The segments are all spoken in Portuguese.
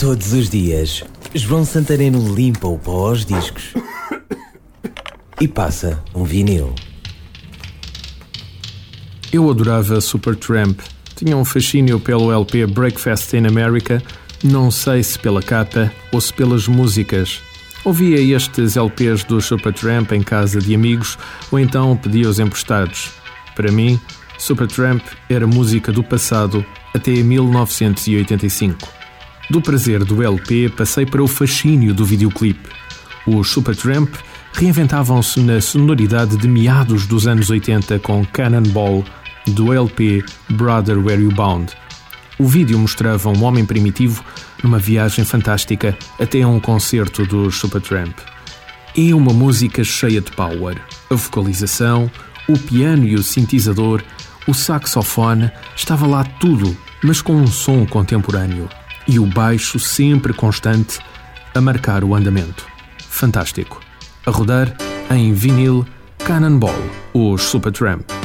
Todos os dias, João Santareno limpa o pó aos discos e passa um vinil. Eu adorava Supertramp. Tinha um fascínio pelo LP Breakfast in America, não sei se pela capa ou se pelas músicas. Ouvia estes LPs do Supertramp em casa de amigos ou então pedia-os emprestados. Para mim, Supertramp era música do passado até 1985. Do prazer do LP passei para o fascínio do videoclipe. Os Supertramp reinventavam-se na sonoridade de meados dos anos 80 com Cannonball do LP Brother Where You Bound. O vídeo mostrava um homem primitivo numa viagem fantástica até a um concerto dos Supertramp. É uma música cheia de power. A vocalização, o piano e o sintetizador, o saxofone, estava lá tudo, mas com um som contemporâneo. E o baixo sempre constante a marcar o andamento. Fantástico. A rodar em vinil Cannonball, os Supertramp.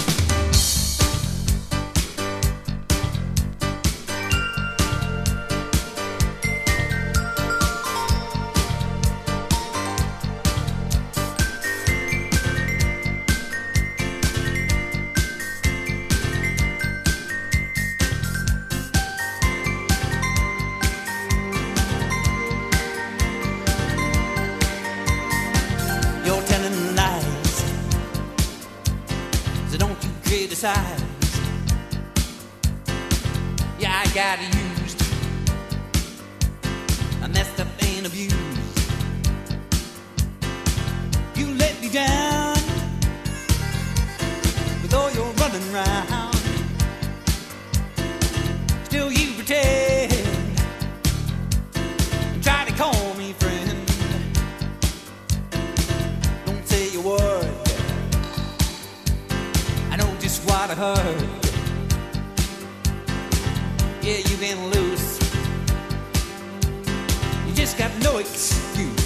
You. Yeah, I got used, I messed up and abused. You let me down with all your running around. Still, you heard. Yeah, you've been loose. You just got no excuse.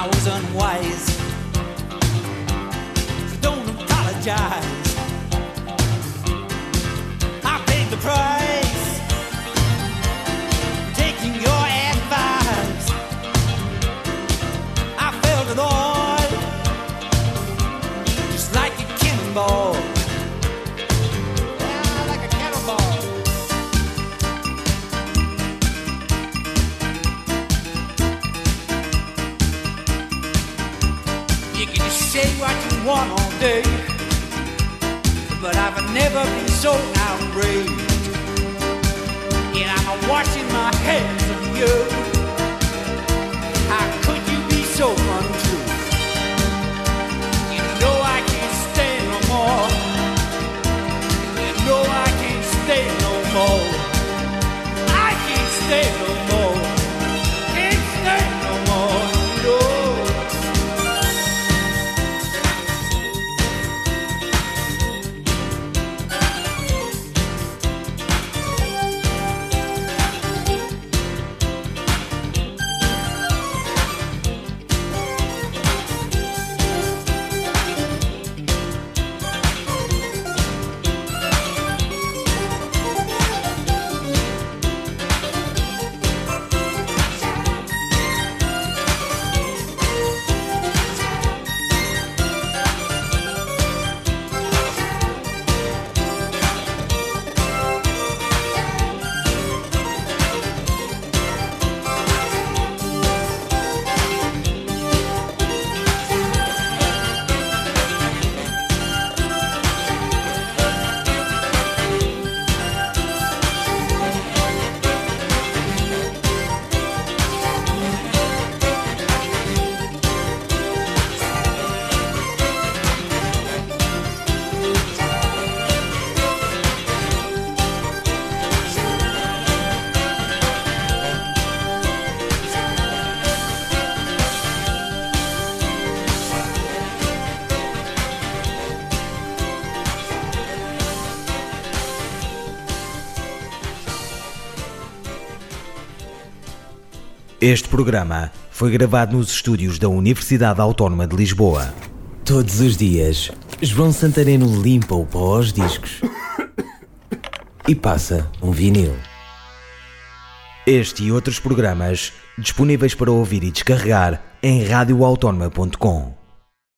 I was unwise. So don't apologize. I paid the price. What all day, but I've never been so outraged. And I'm washing my hands of you. Este programa foi gravado nos estúdios da Universidade Autónoma de Lisboa. Todos os dias, João Santareno limpa o pó aos discos e passa um vinil. Este e outros programas disponíveis para ouvir e descarregar em radioautónoma.com.